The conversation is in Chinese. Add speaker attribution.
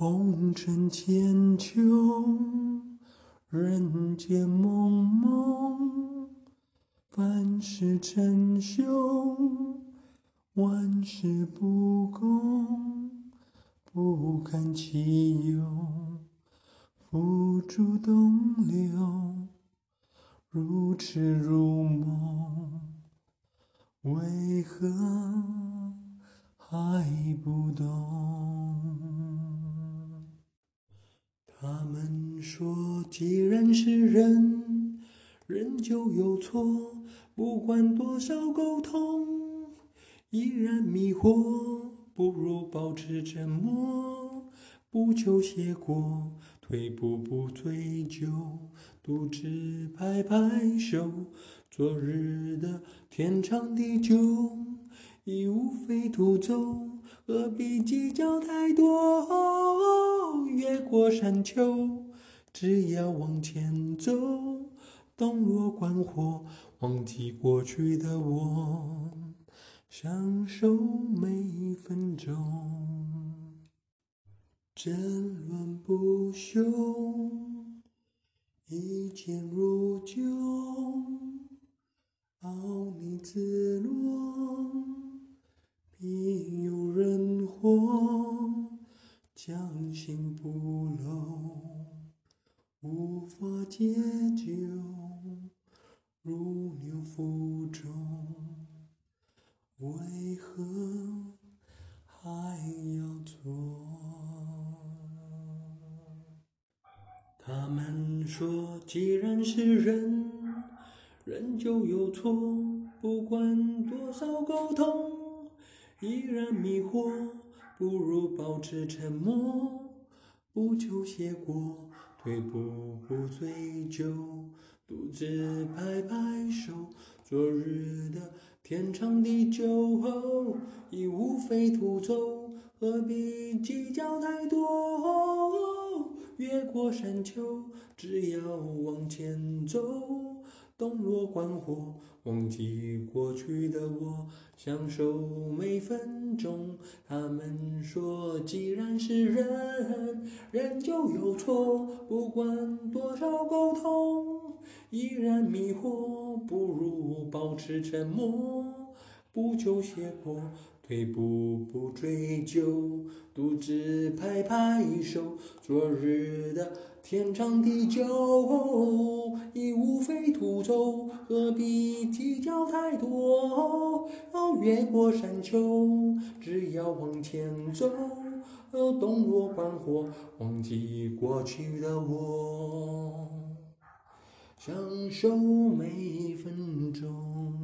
Speaker 1: 红尘千秋，人间蒙蒙，凡事成休，万事不公，不堪其忧，付诸东流，如痴如梦，为何还不懂？他们说，既然是人，人就有错，不管多少沟通，依然迷惑，不如保持沉默，不求结果，退步不追究，独自拍拍手。昨日的天长地久，已无非途走，何必计较太多？越过山丘，只要往前走，洞若观火，忘记过去的我，享受每一分钟。争论不休，一见如旧，傲睨自若，必有人活。将心不露，无法解救，如牛腹中，为何还要做？他们说，既然是人，人就有错，不管多少沟通，依然迷惑。不如保持沉默，不求结果，退步不追究，独自拍拍手。昨日的天长地久，已无非徒走，何必计较太多？越过山丘，只要往前走。洞若观火，忘记过去的我，享受每分钟。他们说，既然是人，人就有错，不管多少沟通，依然迷惑，不如保持沉默，不求结果。退步不追究，独自拍拍手。昨日的天长地久，已无非徒走，何必计较太多？越过山丘，只要往前走。洞若观火，忘记过去的我，享受每一分钟。